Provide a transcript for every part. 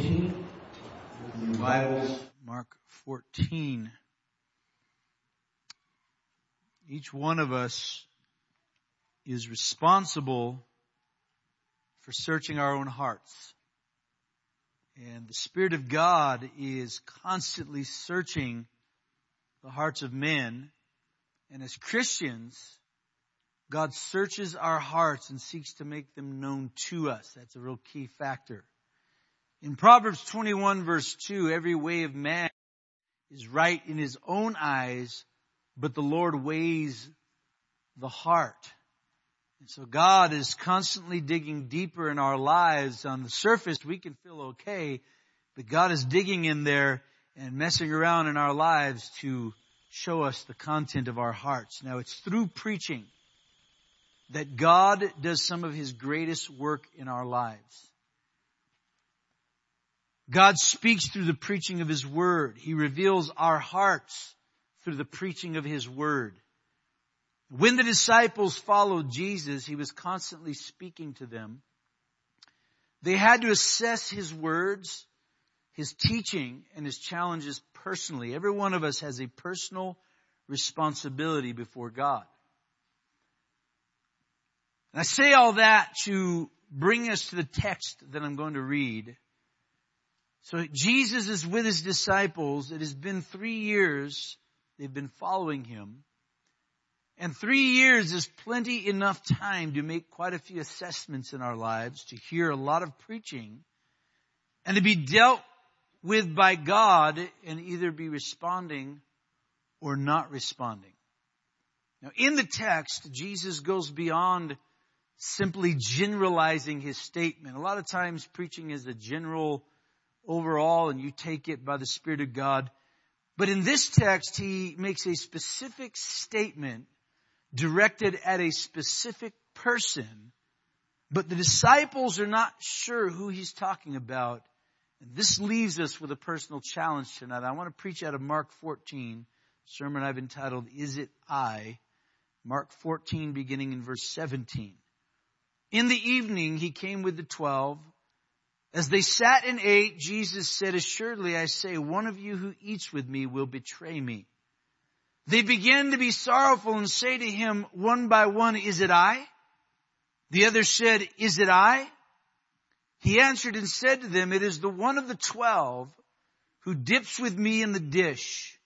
14. In your Bibles, Mark 14. Each one of us is responsible for searching our own hearts. And the Spirit of God is constantly searching the hearts of men. And as Christians, God searches our hearts and seeks to make them known to us. That's a real key factor. In Proverbs 21 verse 2, every way of man is right in his own eyes, but the Lord weighs the heart. And so God is constantly digging deeper in our lives. On the surface, we can feel okay, but God is digging in there and messing around in our lives to show us the content of our hearts. Now it's through preaching that God does some of His greatest work in our lives. God speaks through the preaching of His Word. He reveals our hearts through the preaching of His Word. When the disciples followed Jesus, He was constantly speaking to them. They had to assess His words, His teaching, and His challenges personally. Every one of us has a personal responsibility before God. And I say all that to bring us to the text that I'm going to read. So Jesus is with his disciples. It has been three years they've been following him. And three years is plenty enough time to make quite a few assessments in our lives, to hear a lot of preaching, and to be dealt with by God and either be responding or not responding. Now in the text, Jesus goes beyond simply generalizing his statement. A lot of times preaching is a general overall and you take it by the Spirit of God. But in this text, he makes a specific statement directed at a specific person, but the disciples are not sure who he's talking about. And this leaves us with a personal challenge tonight. I want to preach out of Mark 14, sermon I've entitled, Is It I? Mark 14 beginning in verse 17. In the evening, he came with the twelve. As they sat and ate, Jesus said, Assuredly I say, one of you who eats with me will betray me. They began to be sorrowful and say to him one by one, Is it I? The other said, Is it I? He answered and said to them, It is the one of the twelve who dips with me in the dish.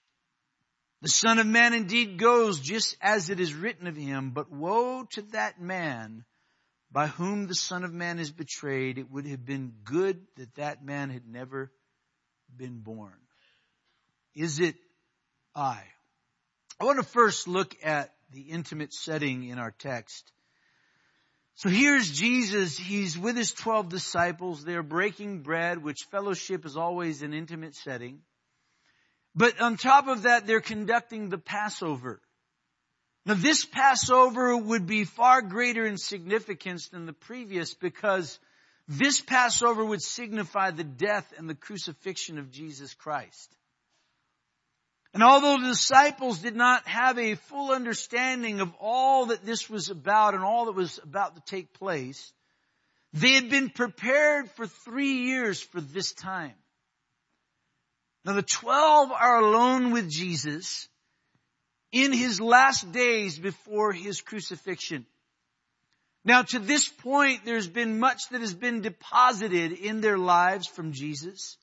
The Son of Man indeed goes just as it is written of him, but woe to that man by whom the Son of Man is betrayed, it would have been good that that man had never been born. Is it I? I want to first look at the intimate setting in our text. So here's Jesus. He's with his 12 disciples. They're breaking bread, which fellowship is always an intimate setting. But on top of that, they're conducting the Passover. Now this Passover would be far greater in significance than the previous because this Passover would signify the death and the crucifixion of Jesus Christ. And although the disciples did not have a full understanding of all that this was about and all that was about to take place, they had been prepared for three years for this time. Now the twelve are alone with Jesus in his last days before his crucifixion. Now to this point, there's been much that has been deposited in their lives from Jesus.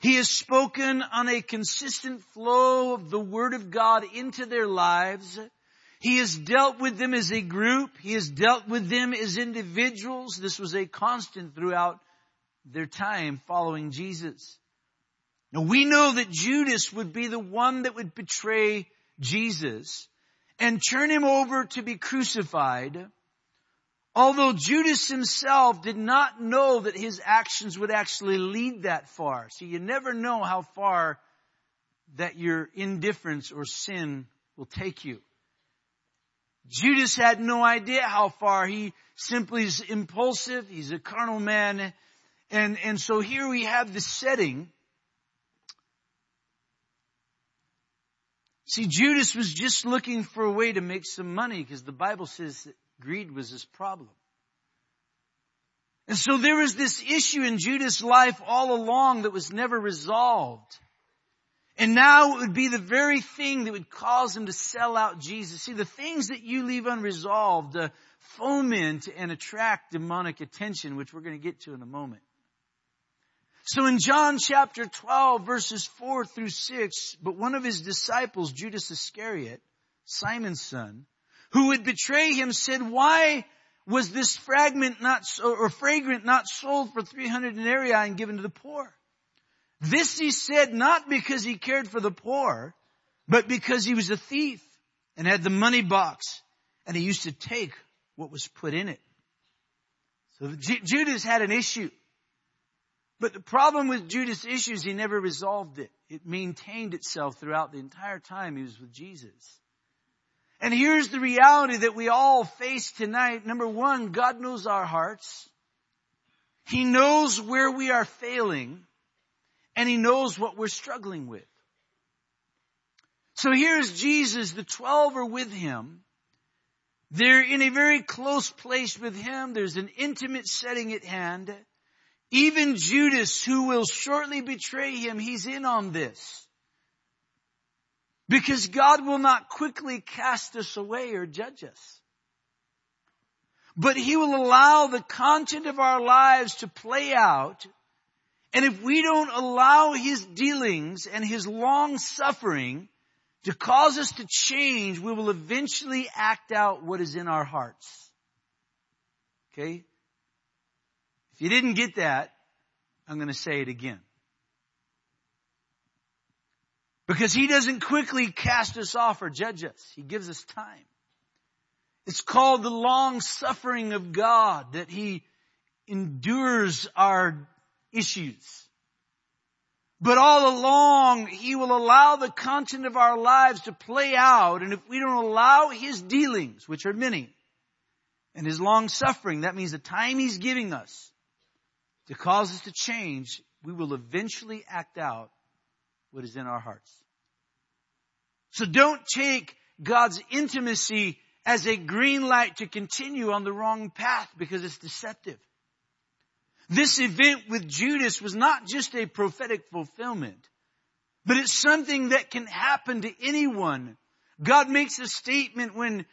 He has spoken on a consistent flow of the Word of God into their lives. He has dealt with them as a group. He has dealt with them as individuals. This was a constant throughout their time following Jesus. Now we know that Judas would be the one that would betray Jesus and turn him over to be crucified, although Judas himself did not know that his actions would actually lead that far. So you never know how far that your indifference or sin will take you. Judas had no idea how far. He simply is impulsive. He's a carnal man. And, and so here we have the setting See, Judas was just looking for a way to make some money because the Bible says that greed was his problem. And so there was this issue in Judas' life all along that was never resolved. And now it would be the very thing that would cause him to sell out Jesus. See, the things that you leave unresolved uh, foment and attract demonic attention, which we're going to get to in a moment. So in John chapter 12 verses 4 through 6, but one of his disciples, Judas Iscariot, Simon's son, who would betray him said, why was this fragment not, or fragrant not sold for 300 denarii and given to the poor? This he said not because he cared for the poor, but because he was a thief and had the money box and he used to take what was put in it. So Judas had an issue. But the problem with Judas' issues, he never resolved it. It maintained itself throughout the entire time he was with Jesus. And here's the reality that we all face tonight. Number one, God knows our hearts. He knows where we are failing and he knows what we're struggling with. So here's Jesus, the twelve are with him. They're in a very close place with him. There's an intimate setting at hand. Even Judas, who will shortly betray him, he's in on this. Because God will not quickly cast us away or judge us. But He will allow the content of our lives to play out. And if we don't allow His dealings and His long suffering to cause us to change, we will eventually act out what is in our hearts. Okay? If you didn't get that, I'm going to say it again. Because he doesn't quickly cast us off or judge us. He gives us time. It's called the long suffering of God that he endures our issues. But all along, He will allow the content of our lives to play out, and if we don't allow His dealings, which are many, and His long suffering, that means the time He's giving us to cause us to change, we will eventually act out what is in our hearts. So don't take God's intimacy as a green light to continue on the wrong path because it's deceptive. This event with Judas was not just a prophetic fulfillment, but it's something that can happen to anyone. God makes a statement when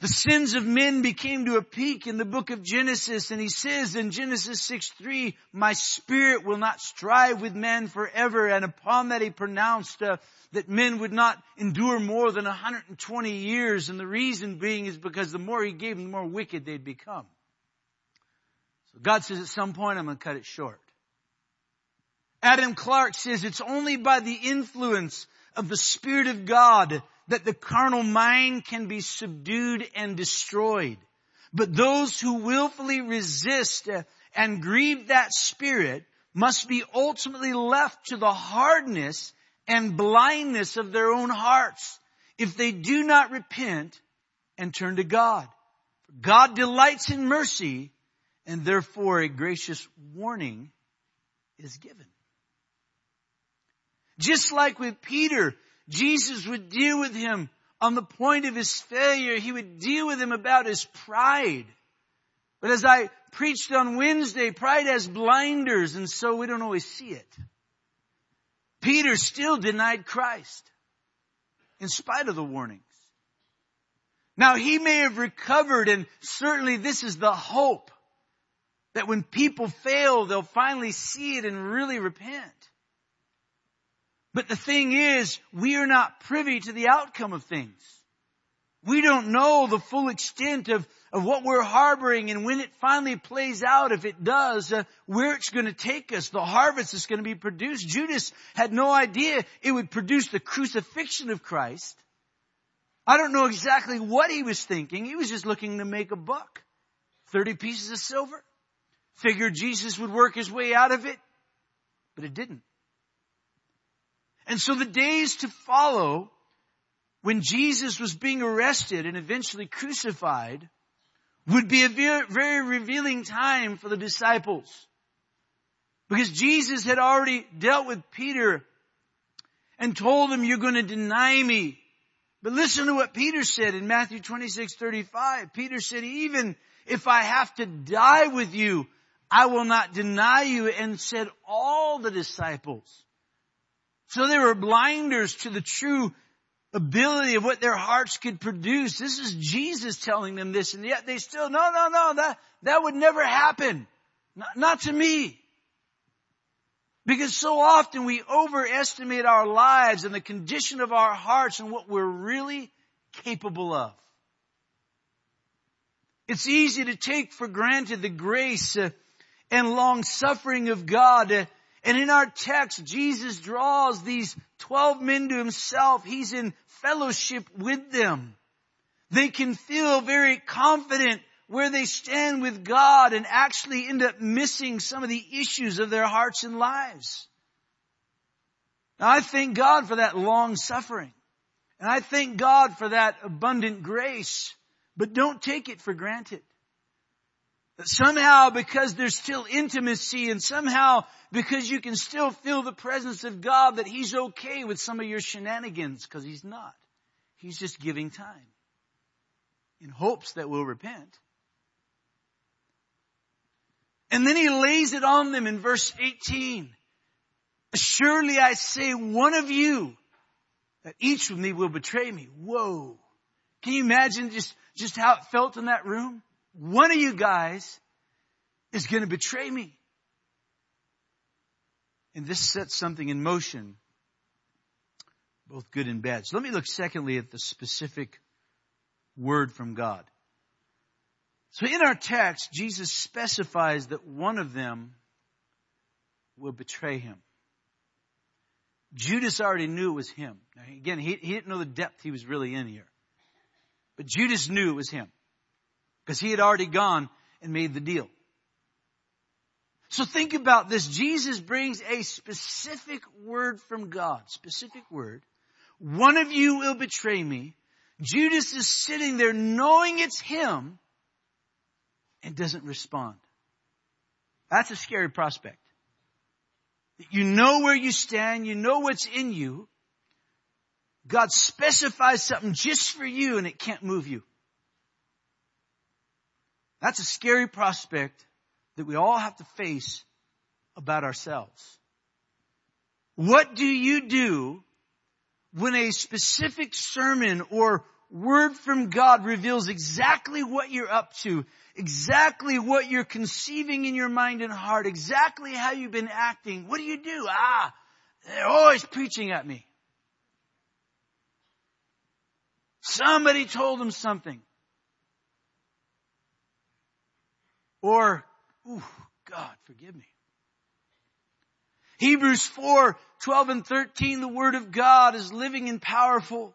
the sins of men became to a peak in the book of Genesis and he says in Genesis 6 3, my spirit will not strive with man forever. And upon that he pronounced uh, that men would not endure more than 120 years. And the reason being is because the more he gave them, the more wicked they'd become. So God says at some point I'm going to cut it short. Adam Clarke says it's only by the influence of the Spirit of God that the carnal mind can be subdued and destroyed. But those who willfully resist and grieve that spirit must be ultimately left to the hardness and blindness of their own hearts if they do not repent and turn to God. God delights in mercy and therefore a gracious warning is given. Just like with Peter, Jesus would deal with him on the point of his failure. He would deal with him about his pride. But as I preached on Wednesday, pride has blinders and so we don't always see it. Peter still denied Christ in spite of the warnings. Now he may have recovered and certainly this is the hope that when people fail, they'll finally see it and really repent. But the thing is, we are not privy to the outcome of things. We don't know the full extent of, of what we're harboring and when it finally plays out, if it does, uh, where it's going to take us, the harvest that's going to be produced. Judas had no idea it would produce the crucifixion of Christ. I don't know exactly what he was thinking. He was just looking to make a buck. 30 pieces of silver. Figured Jesus would work his way out of it, but it didn't. And so the days to follow, when Jesus was being arrested and eventually crucified, would be a very, revealing time for the disciples. Because Jesus had already dealt with Peter and told him, you're going to deny me. But listen to what Peter said in Matthew 26, 35. Peter said, even if I have to die with you, I will not deny you and said all the disciples. So they were blinders to the true ability of what their hearts could produce. This is Jesus telling them this and yet they still, no, no, no, that, that would never happen. Not, not to me. Because so often we overestimate our lives and the condition of our hearts and what we're really capable of. It's easy to take for granted the grace uh, and long suffering of God. And in our text, Jesus draws these 12 men to himself. He's in fellowship with them. They can feel very confident where they stand with God and actually end up missing some of the issues of their hearts and lives. Now I thank God for that long suffering. And I thank God for that abundant grace. But don't take it for granted. Somehow because there's still intimacy and somehow because you can still feel the presence of God that He's okay with some of your shenanigans because He's not. He's just giving time in hopes that we'll repent. And then he lays it on them in verse 18. Surely I say one of you that each of me will betray me. Whoa. Can you imagine just, just how it felt in that room? One of you guys is going to betray me. And this sets something in motion, both good and bad. So let me look secondly at the specific word from God. So in our text, Jesus specifies that one of them will betray him. Judas already knew it was him. Now, again, he, he didn't know the depth he was really in here. But Judas knew it was him. Because he had already gone and made the deal. So think about this. Jesus brings a specific word from God. Specific word. One of you will betray me. Judas is sitting there knowing it's him and doesn't respond. That's a scary prospect. You know where you stand, you know what's in you. God specifies something just for you and it can't move you. That's a scary prospect that we all have to face about ourselves. What do you do when a specific sermon or word from God reveals exactly what you're up to, exactly what you're conceiving in your mind and heart, exactly how you've been acting. What do you do? Ah, they're always preaching at me. Somebody told them something. Or, ooh, God, forgive me. Hebrews 4, 12 and 13, the Word of God is living and powerful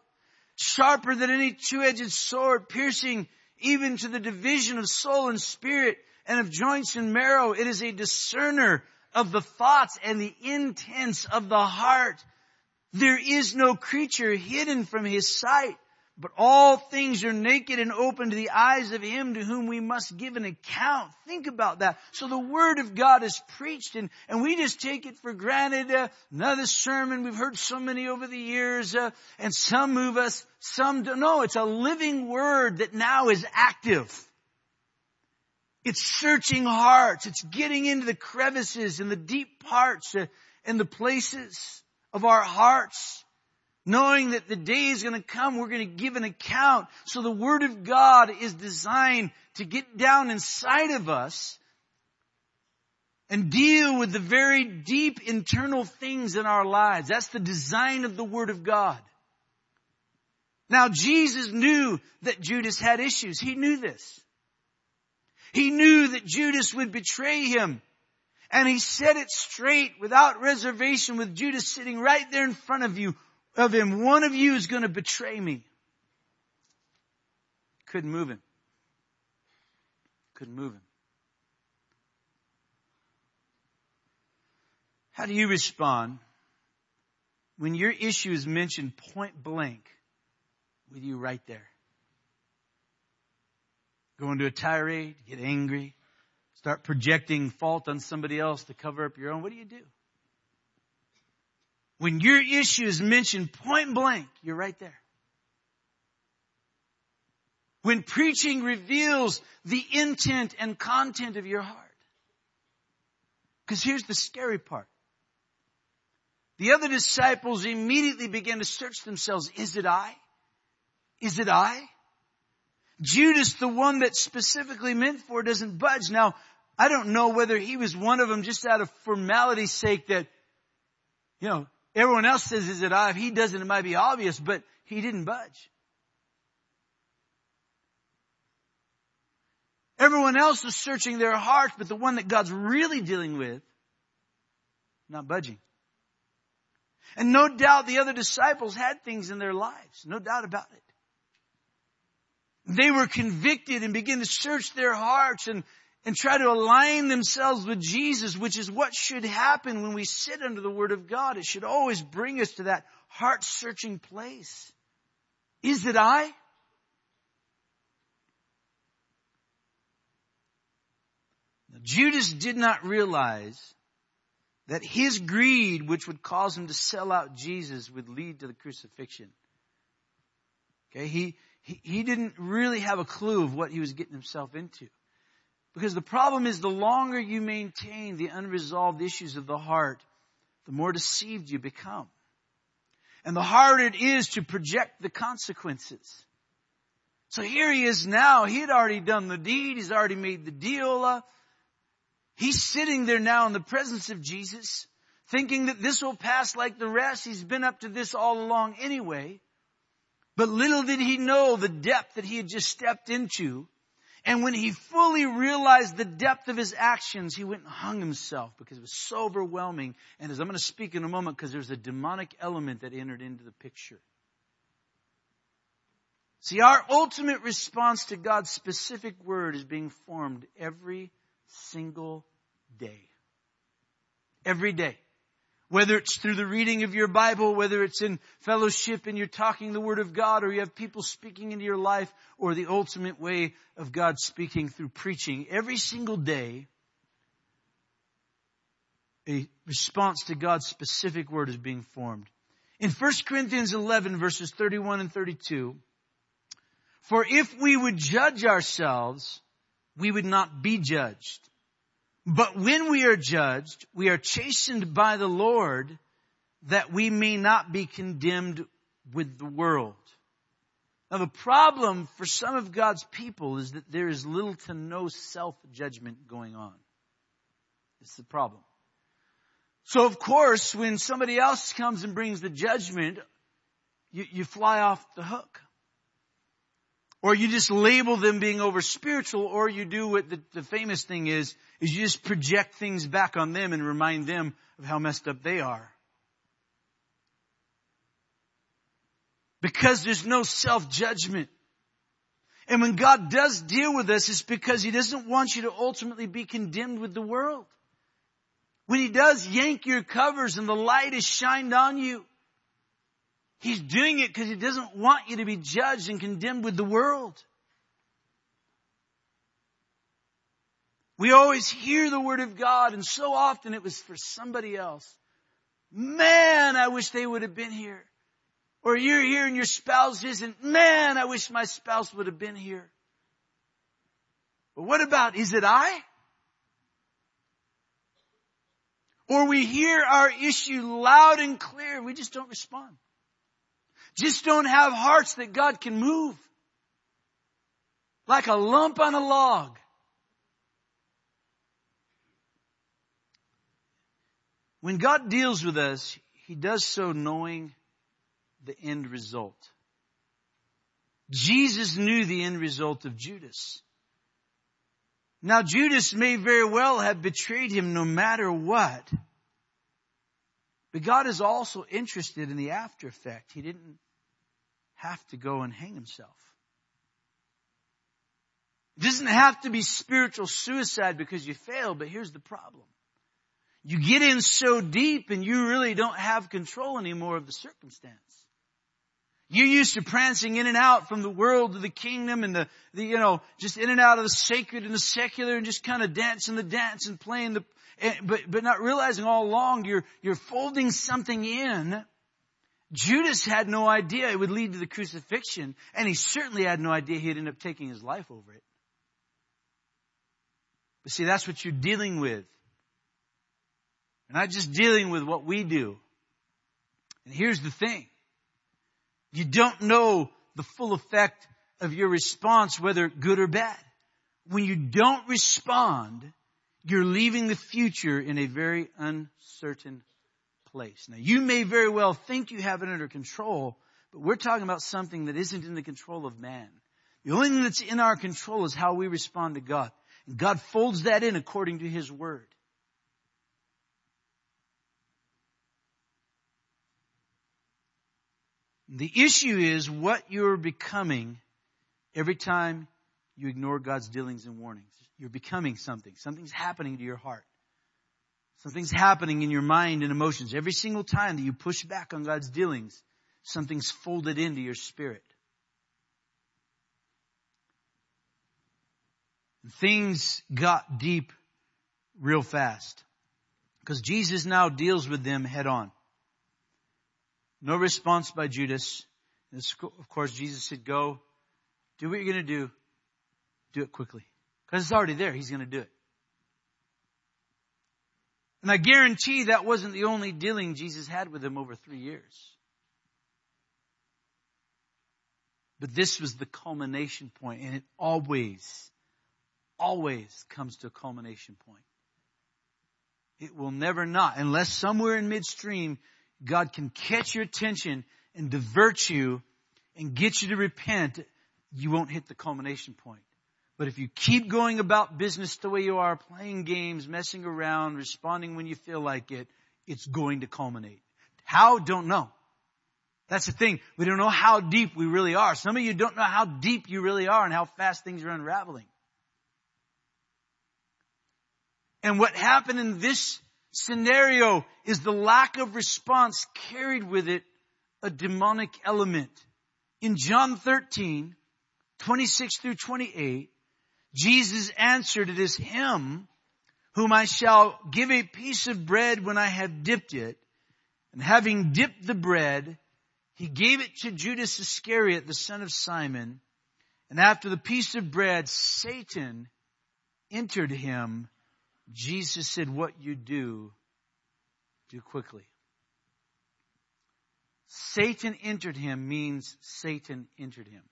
sharper than any two-edged sword, piercing even to the division of soul and spirit and of joints and marrow. It is a discerner of the thoughts and the intents of the heart. There is no creature hidden from his sight. But all things are naked and open to the eyes of him to whom we must give an account. Think about that. So the word of God is preached and, and we just take it for granted. Uh, another sermon, we've heard so many over the years, uh, and some move us, some don't. No, it's a living word that now is active. It's searching hearts. It's getting into the crevices and the deep parts uh, and the places of our hearts knowing that the day is going to come, we're going to give an account. So the Word of God is designed to get down inside of us and deal with the very deep internal things in our lives. That's the design of the Word of God. Now Jesus knew that Judas had issues. He knew this. He knew that Judas would betray him. And he said it straight without reservation with Judas sitting right there in front of you, of him, one of you is going to betray me. Couldn't move him. Couldn't move him. How do you respond when your issue is mentioned point blank with you right there? Go into a tirade, get angry, start projecting fault on somebody else to cover up your own. What do you do? When your issue is mentioned point blank, you're right there. When preaching reveals the intent and content of your heart, Because here's the scary part. The other disciples immediately began to search themselves. Is it I? Is it I? Judas, the one that specifically meant for, doesn't budge. Now, I don't know whether he was one of them just out of formality's sake that, you know, everyone else says, is it I? If he doesn't, it might be obvious, but he didn't budge. Everyone else is searching their hearts, but the one that God's really dealing with, not budging. And no doubt the other disciples had things in their lives. No doubt about it. They were convicted and began to search their hearts and, and try to align themselves with Jesus, which is what should happen when we sit under the Word of God. It should always bring us to that heart searching place. Is it I? Now, Judas did not realize that his greed, which would cause him to sell out Jesus, would lead to the crucifixion. Okay, he, he, he didn't really have a clue of what he was getting himself into. Because the problem is the longer you maintain the unresolved issues of the heart, the more deceived you become. And the harder it is to project the consequences. So here he is now. He had already done the deed. He's already made the deal. Uh, He's sitting there now in the presence of Jesus, thinking that this will pass like the rest. He's been up to this all along anyway. But little did he know the depth that he had just stepped into. And when he fully realized the depth of his actions, he went and hung himself because it was so overwhelming. And as I'm going to speak in a moment, because there's a demonic element that entered into the picture. See, our ultimate response to God's specific word is being formed every single day. Every day. Whether it's through the reading of your Bible, whether it's in fellowship and you're talking the Word of God, or you have people speaking into your life, or the ultimate way of God speaking through preaching, every single day, a response to God's specific Word is being formed. In 1 Corinthians 11 verses 31 and 32, for if we would judge ourselves, we would not be judged. But when we are judged, we are chastened by the Lord that we may not be condemned with the world. Now the problem for some of God's people is that there is little to no self-judgment going on. It's the problem. So of course, when somebody else comes and brings the judgment, you, you fly off the hook. Or you just label them being over spiritual, or you do what the, the famous thing is, is you just project things back on them and remind them of how messed up they are. Because there's no self-judgment. And when God does deal with us, it's because He doesn't want you to ultimately be condemned with the world. When He does yank your covers and the light is shined on you, He's doing it because he doesn't want you to be judged and condemned with the world. We always hear the word of God and so often it was for somebody else. Man, I wish they would have been here. Or you're here and your spouse isn't. Man, I wish my spouse would have been here. But what about, is it I? Or we hear our issue loud and clear, we just don't respond just don't have hearts that God can move. Like a lump on a log. When God deals with us, He does so knowing the end result. Jesus knew the end result of Judas. Now Judas may very well have betrayed him no matter what. But God is also interested in the after effect. He didn't have to go and hang himself. It doesn't have to be spiritual suicide because you failed, but here's the problem. You get in so deep and you really don't have control anymore of the circumstance. You're used to prancing in and out from the world to the kingdom and the, the, you know, just in and out of the sacred and the secular and just kind of dancing the dance and playing the, eh, but, but not realizing all along you're, you're folding something in Judas had no idea it would lead to the crucifixion, and he certainly had no idea he'd end up taking his life over it. But see, that's what you're dealing with We're not just dealing with what we do. And here's the thing. You don't know the full effect of your response, whether good or bad. When you don't respond, you're leaving the future in a very uncertain place. Now you may very well think you have it under control, but we're talking about something that isn't in the control of man. The only thing that's in our control is how we respond to God. And God folds that in according to His Word. The issue is what you're becoming every time you ignore God's dealings and warnings. You're becoming something. Something's happening to your heart. Something's happening in your mind and emotions. Every single time that you push back on God's dealings, something's folded into your spirit. Things got deep real fast. Because Jesus now deals with them head on. No response by Judas. And Of course, Jesus said, go, do what you're going to do. Do it quickly. Because it's already there. He's going to do it. And I guarantee that wasn't the only dealing Jesus had with him over three years. But this was the culmination point, and it always, always comes to a culmination point. It will never not, unless somewhere in midstream, God can catch your attention and divert you and get you to repent, you won't hit the culmination point. But if you keep going about business the way you are, playing games, messing around, responding when you feel like it, it's going to culminate. How? Don't know. That's the thing. We don't know how deep we really are. Some of you don't know how deep you really are and how fast things are unraveling. And what happened in this scenario is the lack of response carried with it a demonic element. In John 13, 26 through 28, Jesus answered, it is him whom I shall give a piece of bread when I have dipped it. And having dipped the bread, he gave it to Judas Iscariot, the son of Simon. And after the piece of bread, Satan entered him. Jesus said, what you do, do quickly. Satan entered him means Satan entered him.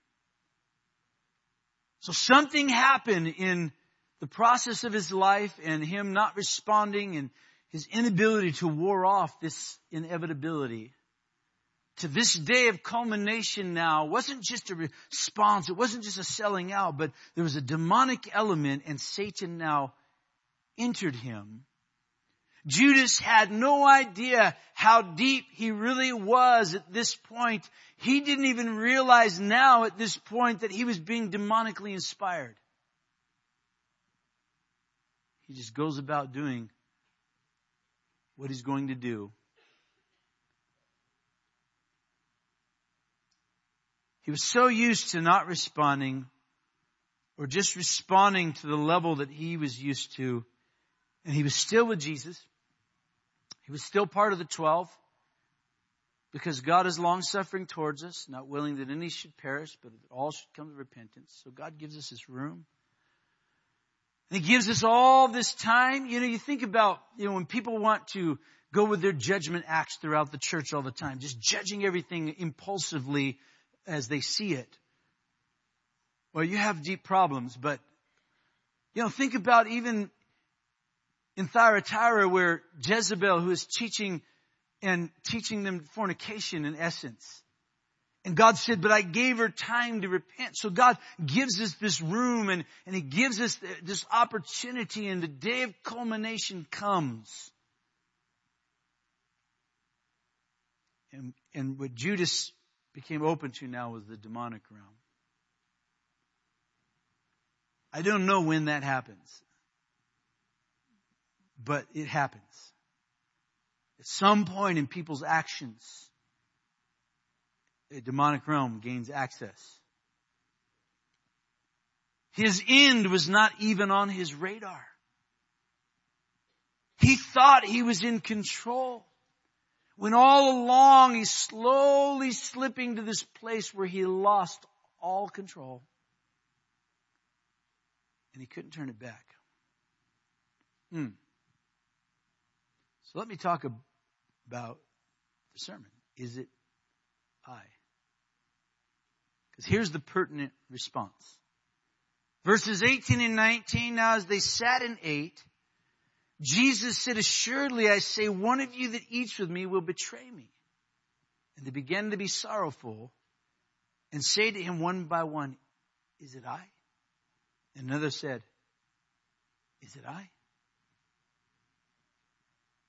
So something happened in the process of his life and him not responding and his inability to war off this inevitability to this day of culmination now wasn't just a response. It wasn't just a selling out, but there was a demonic element and Satan now entered him. Judas had no idea how deep he really was at this point. He didn't even realize now at this point that he was being demonically inspired. He just goes about doing what he's going to do. He was so used to not responding or just responding to the level that he was used to. And he was still with Jesus. He was still part of the twelve because God is long suffering towards us, not willing that any should perish, but that all should come to repentance. So God gives us this room. And He gives us all this time. You know, you think about, you know, when people want to go with their judgment acts throughout the church all the time, just judging everything impulsively as they see it. Well, you have deep problems, but, you know, think about even in Thyatira where Jezebel, who is teaching and teaching them fornication in essence. And God said, but I gave her time to repent. So God gives us this room and, and He gives us this opportunity and the day of culmination comes. And, and what Judas became open to now was the demonic realm. I don't know when that happens but it happens. At some point in people's actions, a demonic realm gains access. His end was not even on his radar. He thought he was in control. When all along he's slowly slipping to this place where he lost all control. And he couldn't turn it back. Hmm. Let me talk about the sermon. Is it I? Because here's the pertinent response. Verses 18 and 19, now as they sat and ate, Jesus said, Assuredly I say, one of you that eats with me will betray me. And they began to be sorrowful and say to him one by one, Is it I? And another said, Is it I?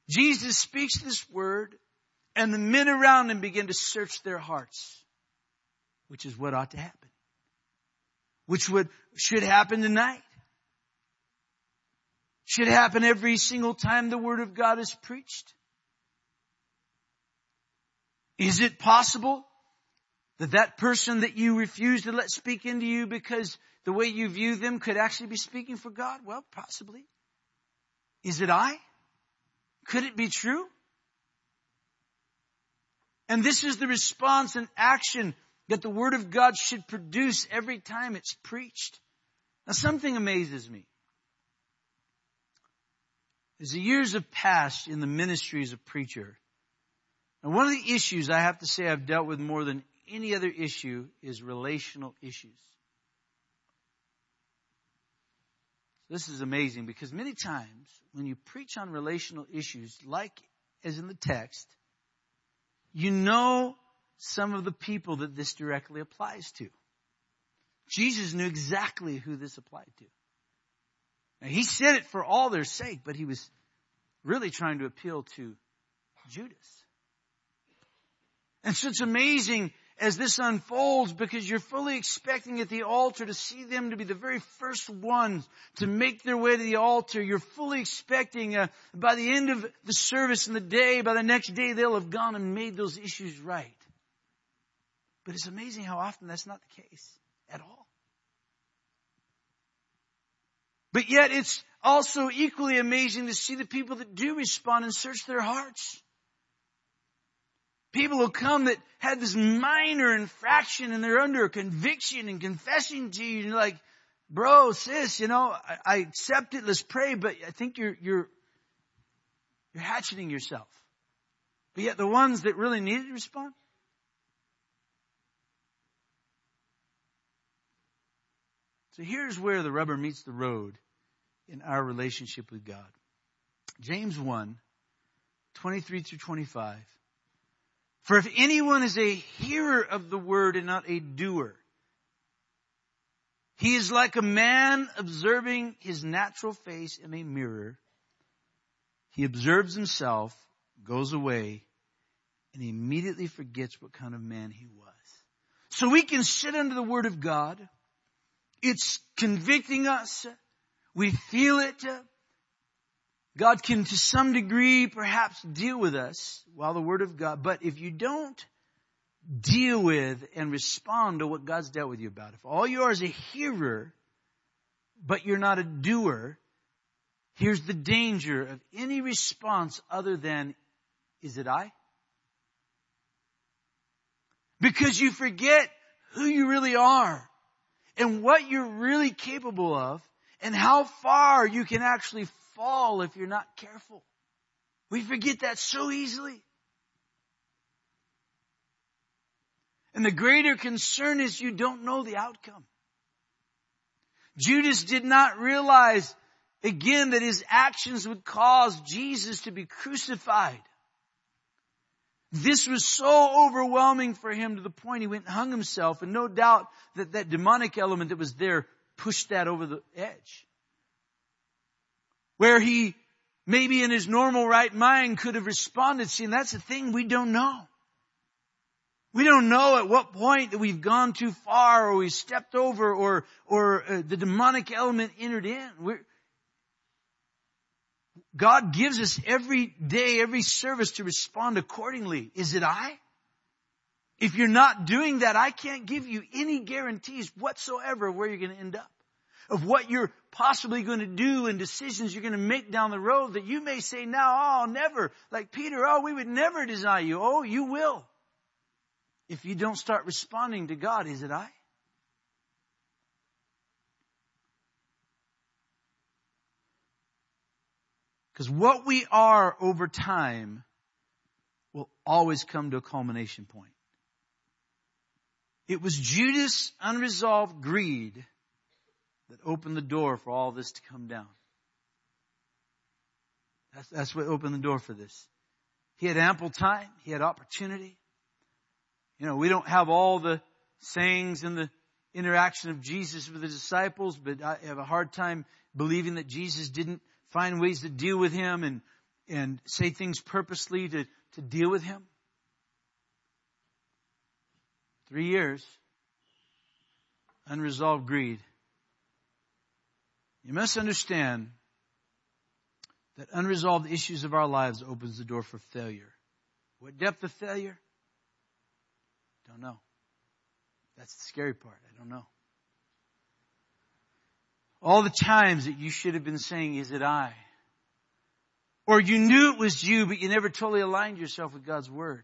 Jesus speaks this word, and the men around him begin to search their hearts, which is what ought to happen, which would, should happen tonight. Should happen every single time the word of God is preached. Is it possible that that person that you refuse to let speak into you because the way you view them could actually be speaking for God? Well, possibly. Is it I? Could it be true? And this is the response and action that the Word of God should produce every time it's preached. Now something amazes me. As the years have passed in the ministry as a preacher, and one of the issues I have to say I've dealt with more than any other issue is relational issues. This is amazing because many times when you preach on relational issues, like as in the text, you know some of the people that this directly applies to. Jesus knew exactly who this applied to. Now, he said it for all their sake, but he was really trying to appeal to Judas. And so it's amazing as this unfolds because you're fully expecting at the altar to see them to be the very first ones to make their way to the altar. You're fully expecting uh, by the end of the service and the day, by the next day, they'll have gone and made those issues right. But it's amazing how often that's not the case at all. But yet it's also equally amazing to see the people that do respond and search their hearts. People who come that had this minor infraction and they're under conviction and confessing to you. And you're like, bro, sis, you know, I, I accept it. Let's pray. But I think you're, you're, you're hatcheting yourself. But yet the ones that really needed to respond, So here's where the rubber meets the road in our relationship with God. James 1, 23 through 25. For if anyone is a hearer of the word and not a doer, he is like a man observing his natural face in a mirror. He observes himself, goes away, and immediately forgets what kind of man he was. So we can sit under the word of God. It's convicting us. We feel it. God can to some degree perhaps deal with us while the Word of God, but if you don't deal with and respond to what God's dealt with you about, if all you are is a hearer, but you're not a doer, here's the danger of any response other than, is it I? Because you forget who you really are and what you're really capable of and how far you can actually fall if you're not careful. We forget that so easily. And the greater concern is you don't know the outcome. Judas did not realize again that his actions would cause Jesus to be crucified. This was so overwhelming for him to the point he went and hung himself and no doubt that that demonic element that was there pushed that over the edge where he maybe in his normal right mind could have responded. See, and that's the thing we don't know. We don't know at what point that we've gone too far or we stepped over or, or uh, the demonic element entered in. We're, God gives us every day, every service to respond accordingly. Is it I? If you're not doing that, I can't give you any guarantees whatsoever where you're going to end up of what you're possibly going to do and decisions you're going to make down the road that you may say now, oh, never. Like Peter, oh, we would never deny you. Oh, you will. If you don't start responding to God, is it I? Because what we are over time will always come to a culmination point. It was Judas' unresolved greed that opened the door for all this to come down. That's, that's what opened the door for this. He had ample time. He had opportunity. You know, we don't have all the sayings and the interaction of Jesus with the disciples, but I have a hard time believing that Jesus didn't find ways to deal with him and, and say things purposely to, to deal with him. Three years. Unresolved greed. You must understand that unresolved issues of our lives opens the door for failure. What depth of failure? Don't know. That's the scary part. I don't know. All the times that you should have been saying, is it I? Or you knew it was you, but you never totally aligned yourself with God's Word.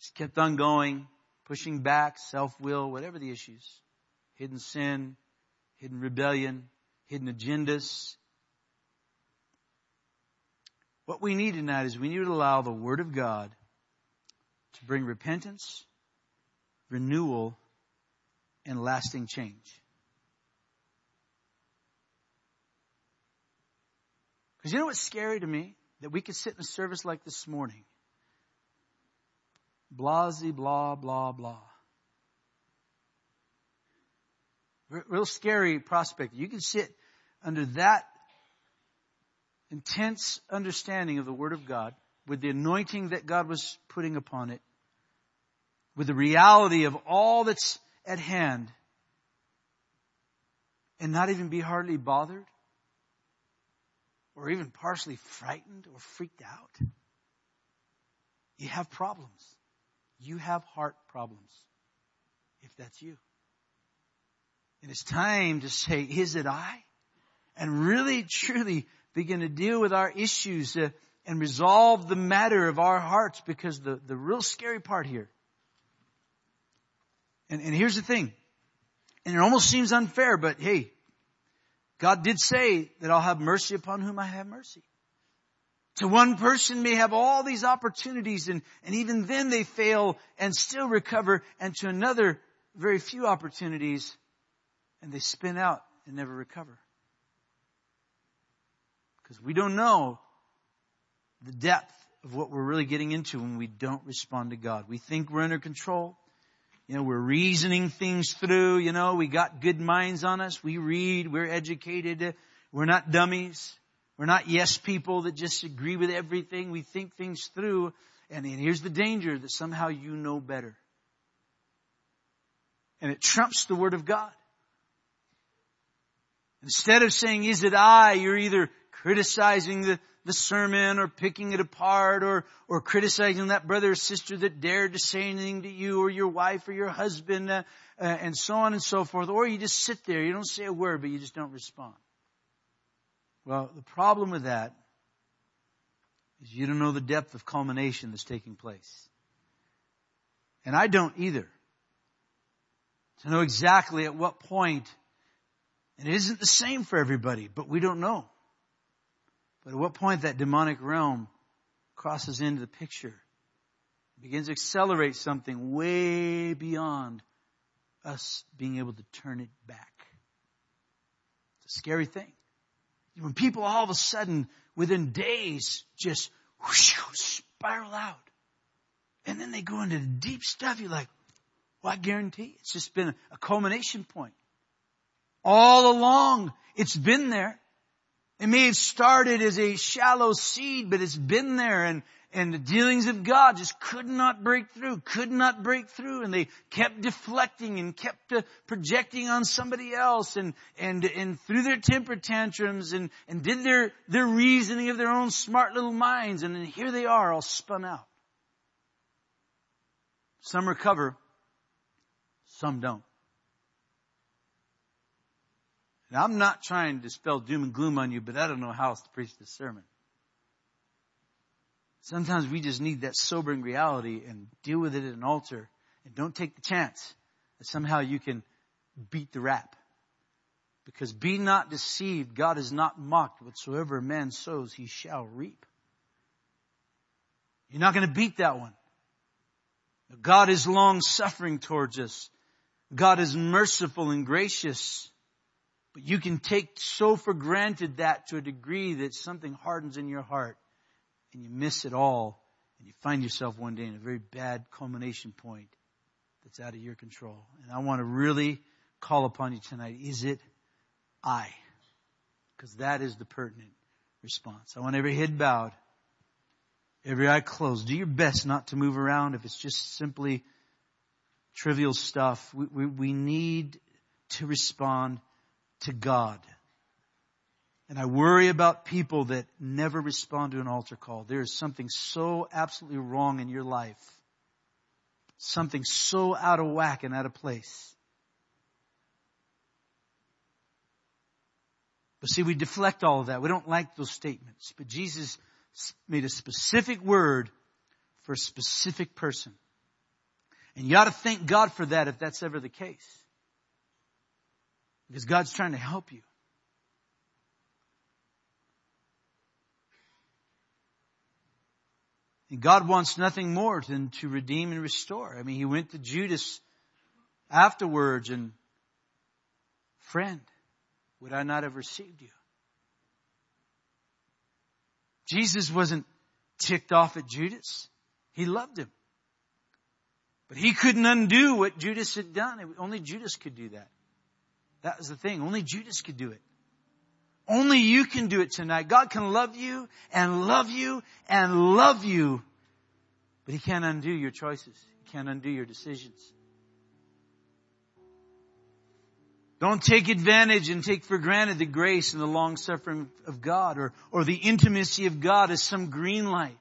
Just kept on going, pushing back, self-will, whatever the issues. Hidden sin, hidden rebellion, hidden agendas. What we need tonight is we need to allow the Word of God to bring repentance, renewal, and lasting change. Because you know what's scary to me? That we could sit in a service like this morning. Blasey, blah, blah, blah. Real scary prospect. You can sit under that intense understanding of the Word of God with the anointing that God was putting upon it, with the reality of all that's at hand, and not even be hardly bothered or even partially frightened or freaked out, you have problems. You have heart problems. If that's you. And it's time to say, is it I? And really, truly begin to deal with our issues uh, and resolve the matter of our hearts because the, the real scary part here. And, and here's the thing. And it almost seems unfair, but hey, God did say that I'll have mercy upon whom I have mercy. To one person may have all these opportunities and, and even then they fail and still recover and to another very few opportunities and they spin out and never recover. Because we don't know the depth of what we're really getting into when we don't respond to God. We think we're under control. You know, we're reasoning things through, you know, we got good minds on us. We read, we're educated. We're not dummies. We're not yes people that just agree with everything. We think things through. And, and here's the danger that somehow you know better. And it trumps the Word of God. Instead of saying, is it I, you're either criticizing the, the sermon or picking it apart or, or criticizing that brother or sister that dared to say anything to you or your wife or your husband uh, uh, and so on and so forth. Or you just sit there, you don't say a word, but you just don't respond. Well, the problem with that is you don't know the depth of culmination that's taking place. And I don't either. To know exactly at what point, and it isn't the same for everybody, but we don't know. But at what point that demonic realm crosses into the picture, begins to accelerate something way beyond us being able to turn it back. It's a scary thing. When people all of a sudden, within days, just whoosh, spiral out. And then they go into the deep stuff. You're like, well, I guarantee it's just been a culmination point. All along, it's been there. It may have started as a shallow seed, but it's been there and, and the dealings of God just could not break through, could not break through, and they kept deflecting and kept uh, projecting on somebody else and, and, and through their temper tantrums and, and did their, their reasoning of their own smart little minds, and then here they are all spun out. Some recover, some don't. And I'm not trying to spell doom and gloom on you, but I don't know how else to preach this sermon. Sometimes we just need that sobering reality and deal with it at an altar and don't take the chance that somehow you can beat the rap. Because be not deceived, God is not mocked. Whatsoever a man sows, he shall reap. You're not going to beat that one. God is long suffering towards us. God is merciful and gracious. But you can take so for granted that to a degree that something hardens in your heart and you miss it all and you find yourself one day in a very bad culmination point that's out of your control. And I want to really call upon you tonight. Is it I? Because that is the pertinent response. I want every head bowed, every eye closed. Do your best not to move around if it's just simply trivial stuff. We, we, we need to respond to God. And I worry about people that never respond to an altar call. There is something so absolutely wrong in your life. Something so out of whack and out of place. But see, we deflect all of that. We don't like those statements. But Jesus made a specific word for a specific person. And you ought to thank God for that if that's ever the case. Because God's trying to help you. And God wants nothing more than to redeem and restore. I mean, He went to Judas afterwards and, friend, would I not have received you? Jesus wasn't ticked off at Judas. He loved him. But he couldn't undo what Judas had done. Only Judas could do that. That was the thing. Only Judas could do it. Only you can do it tonight. God can love you and love you and love you. But He can't undo your choices. He can't undo your decisions. Don't take advantage and take for granted the grace and the long suffering of God or, or the intimacy of God as some green light.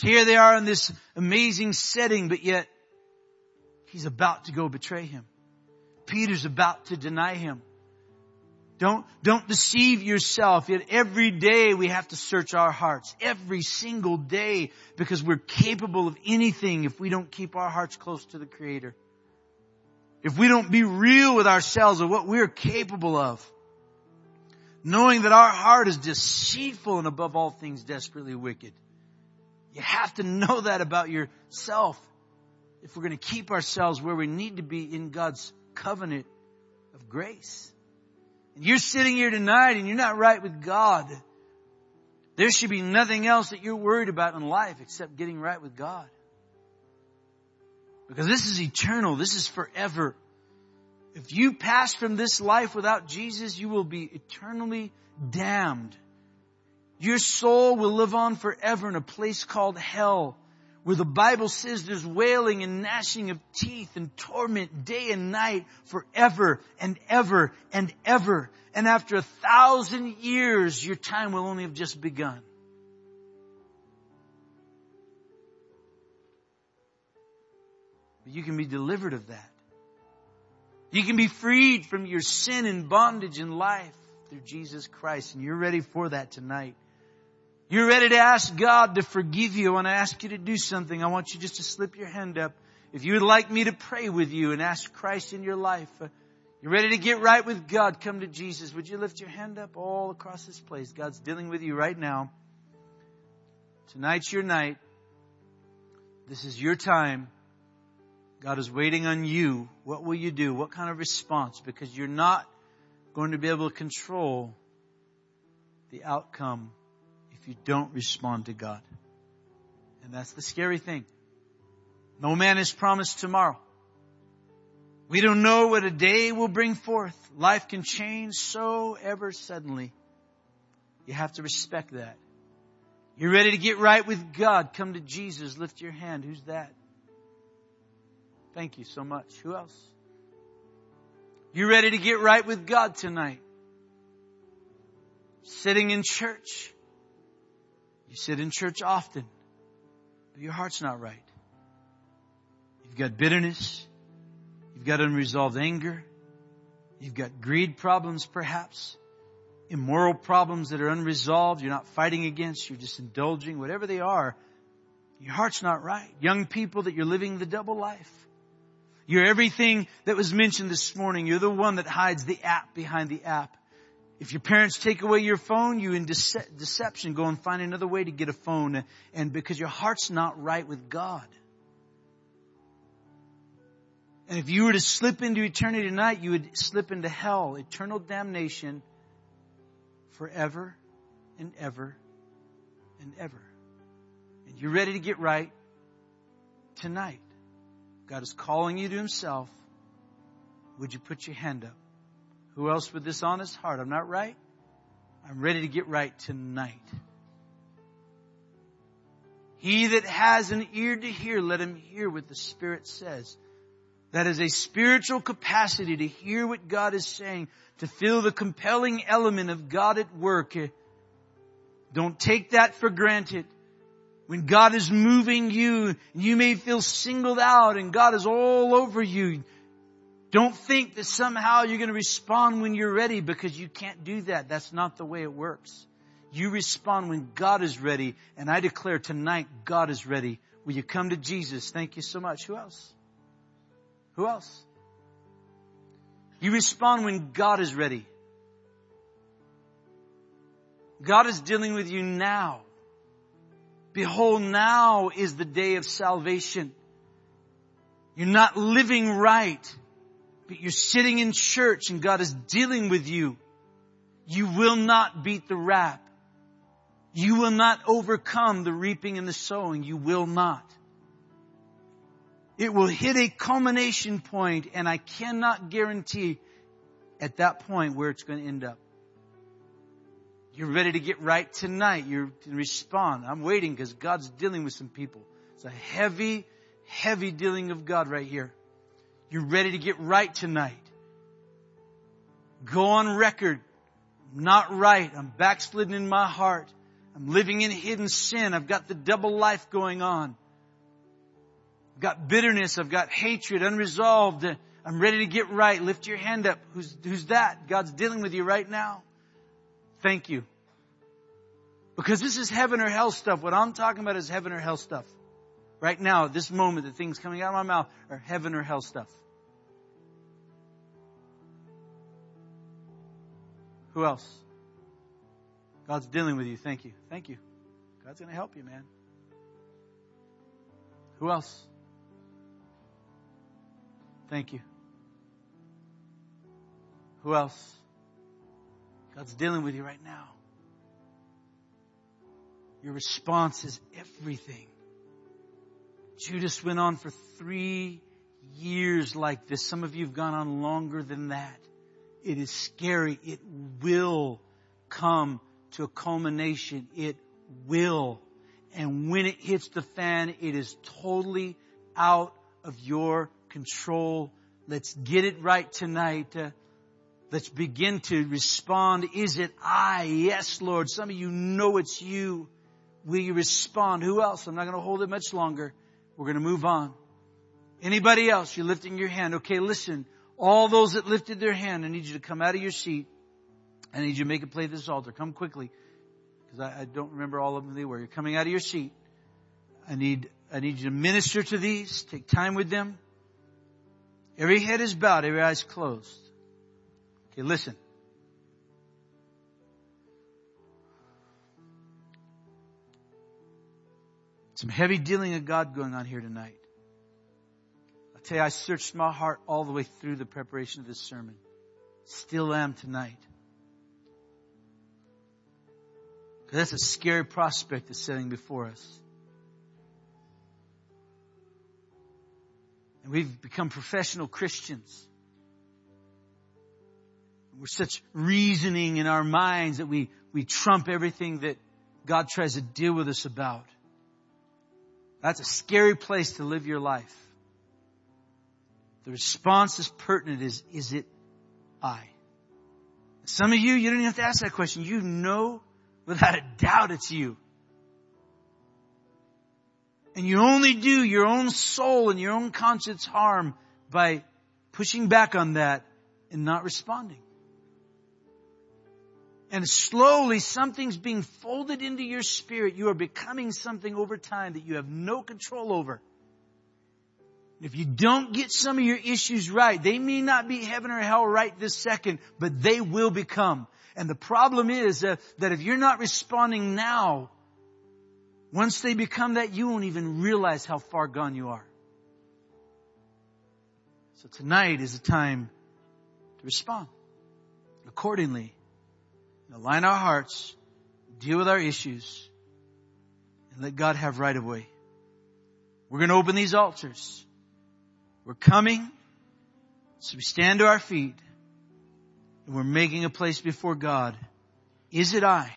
Here they are in this amazing setting, but yet he's about to go betray him. Peter's about to deny him. Don't, don't deceive yourself. Yet every day we have to search our hearts. Every single day because we're capable of anything if we don't keep our hearts close to the Creator. If we don't be real with ourselves of what we're capable of. Knowing that our heart is deceitful and above all things desperately wicked. You have to know that about yourself if we're going to keep ourselves where we need to be in God's covenant of grace. And you're sitting here tonight and you're not right with God. There should be nothing else that you're worried about in life except getting right with God. Because this is eternal. This is forever. If you pass from this life without Jesus, you will be eternally damned. Your soul will live on forever in a place called hell where the Bible says there's wailing and gnashing of teeth and torment day and night forever and ever and ever. And after a thousand years, your time will only have just begun. But you can be delivered of that. You can be freed from your sin and bondage in life through Jesus Christ. And you're ready for that tonight. You're ready to ask God to forgive you. I want to ask you to do something. I want you just to slip your hand up. If you would like me to pray with you and ask Christ in your life, uh, you're ready to get right with God, come to Jesus. Would you lift your hand up all across this place? God's dealing with you right now. Tonight's your night. This is your time. God is waiting on you. What will you do? What kind of response? Because you're not going to be able to control the outcome if you don't respond to God. And that's the scary thing. No man is promised tomorrow. We don't know what a day will bring forth. Life can change so ever suddenly. You have to respect that. You're ready to get right with God. Come to Jesus. Lift your hand. Who's that? Thank you so much. Who else? You're ready to get right with God tonight? Sitting in church. You sit in church often, but your heart's not right. You've got bitterness. You've got unresolved anger. You've got greed problems perhaps. Immoral problems that are unresolved. You're not fighting against. You're just indulging. Whatever they are, your heart's not right. Young people that you're living the double life. You're everything that was mentioned this morning. You're the one that hides the app behind the app. If your parents take away your phone, you in dece- deception go and find another way to get a phone and because your heart's not right with God. And if you were to slip into eternity tonight, you would slip into hell, eternal damnation forever and ever and ever. And you're ready to get right tonight. God is calling you to himself. Would you put your hand up? Who else with this honest heart? I'm not right. I'm ready to get right tonight. He that has an ear to hear, let him hear what the Spirit says. That is a spiritual capacity to hear what God is saying, to feel the compelling element of God at work. Don't take that for granted. When God is moving you, you may feel singled out and God is all over you. Don't think that somehow you're going to respond when you're ready because you can't do that. That's not the way it works. You respond when God is ready. And I declare tonight, God is ready. Will you come to Jesus? Thank you so much. Who else? Who else? You respond when God is ready. God is dealing with you now. Behold, now is the day of salvation. You're not living right but you're sitting in church and God is dealing with you, you will not beat the rap. You will not overcome the reaping and the sowing. You will not. It will hit a culmination point and I cannot guarantee at that point where it's going to end up. You're ready to get right tonight. You're to respond. I'm waiting because God's dealing with some people. It's a heavy, heavy dealing of God right here. You're ready to get right tonight. Go on record. I'm not right. I'm backslidden in my heart. I'm living in hidden sin. I've got the double life going on. I've got bitterness. I've got hatred, unresolved. Uh, I'm ready to get right. Lift your hand up. Who's, who's that? God's dealing with you right now. Thank you. Because this is heaven or hell stuff. What I'm talking about is heaven or hell stuff. Right now, this moment, the things coming out of my mouth are heaven or hell stuff. Who else? God's dealing with you. Thank you. Thank you. God's going to help you, man. Who else? Thank you. Who else? God's dealing with you right now. Your response is everything. Judas went on for three years like this. Some of you have gone on longer than that. It is scary. It will come to a culmination. It will. And when it hits the fan, it is totally out of your control. Let's get it right tonight. Uh, let's begin to respond. Is it I? Yes, Lord. Some of you know it's you. Will you respond? Who else? I'm not going to hold it much longer. We're going to move on. Anybody else? You're lifting your hand. Okay, listen. All those that lifted their hand, I need you to come out of your seat. I need you to make a play at this altar. Come quickly. Because I, I, don't remember all of them they were. You're coming out of your seat. I need, I need you to minister to these. Take time with them. Every head is bowed, every eye is closed. Okay, listen. Some heavy dealing of God going on here tonight I tell you, I searched my heart all the way through the preparation of this sermon. Still am tonight. Because that's a scary prospect that's sitting before us. And we've become professional Christians. We're such reasoning in our minds that we, we trump everything that God tries to deal with us about. That's a scary place to live your life. The response is pertinent is, is it I? Some of you, you don't even have to ask that question. You know without a doubt it's you. And you only do your own soul and your own conscience harm by pushing back on that and not responding. And slowly something's being folded into your spirit. You are becoming something over time that you have no control over. If you don't get some of your issues right, they may not be heaven or hell right this second, but they will become. And the problem is that, that if you're not responding now, once they become that, you won't even realize how far gone you are. So tonight is a time to respond accordingly. Align our hearts, deal with our issues, and let God have right of way. We're going to open these altars. We're coming. So we stand to our feet and we're making a place before God. Is it I?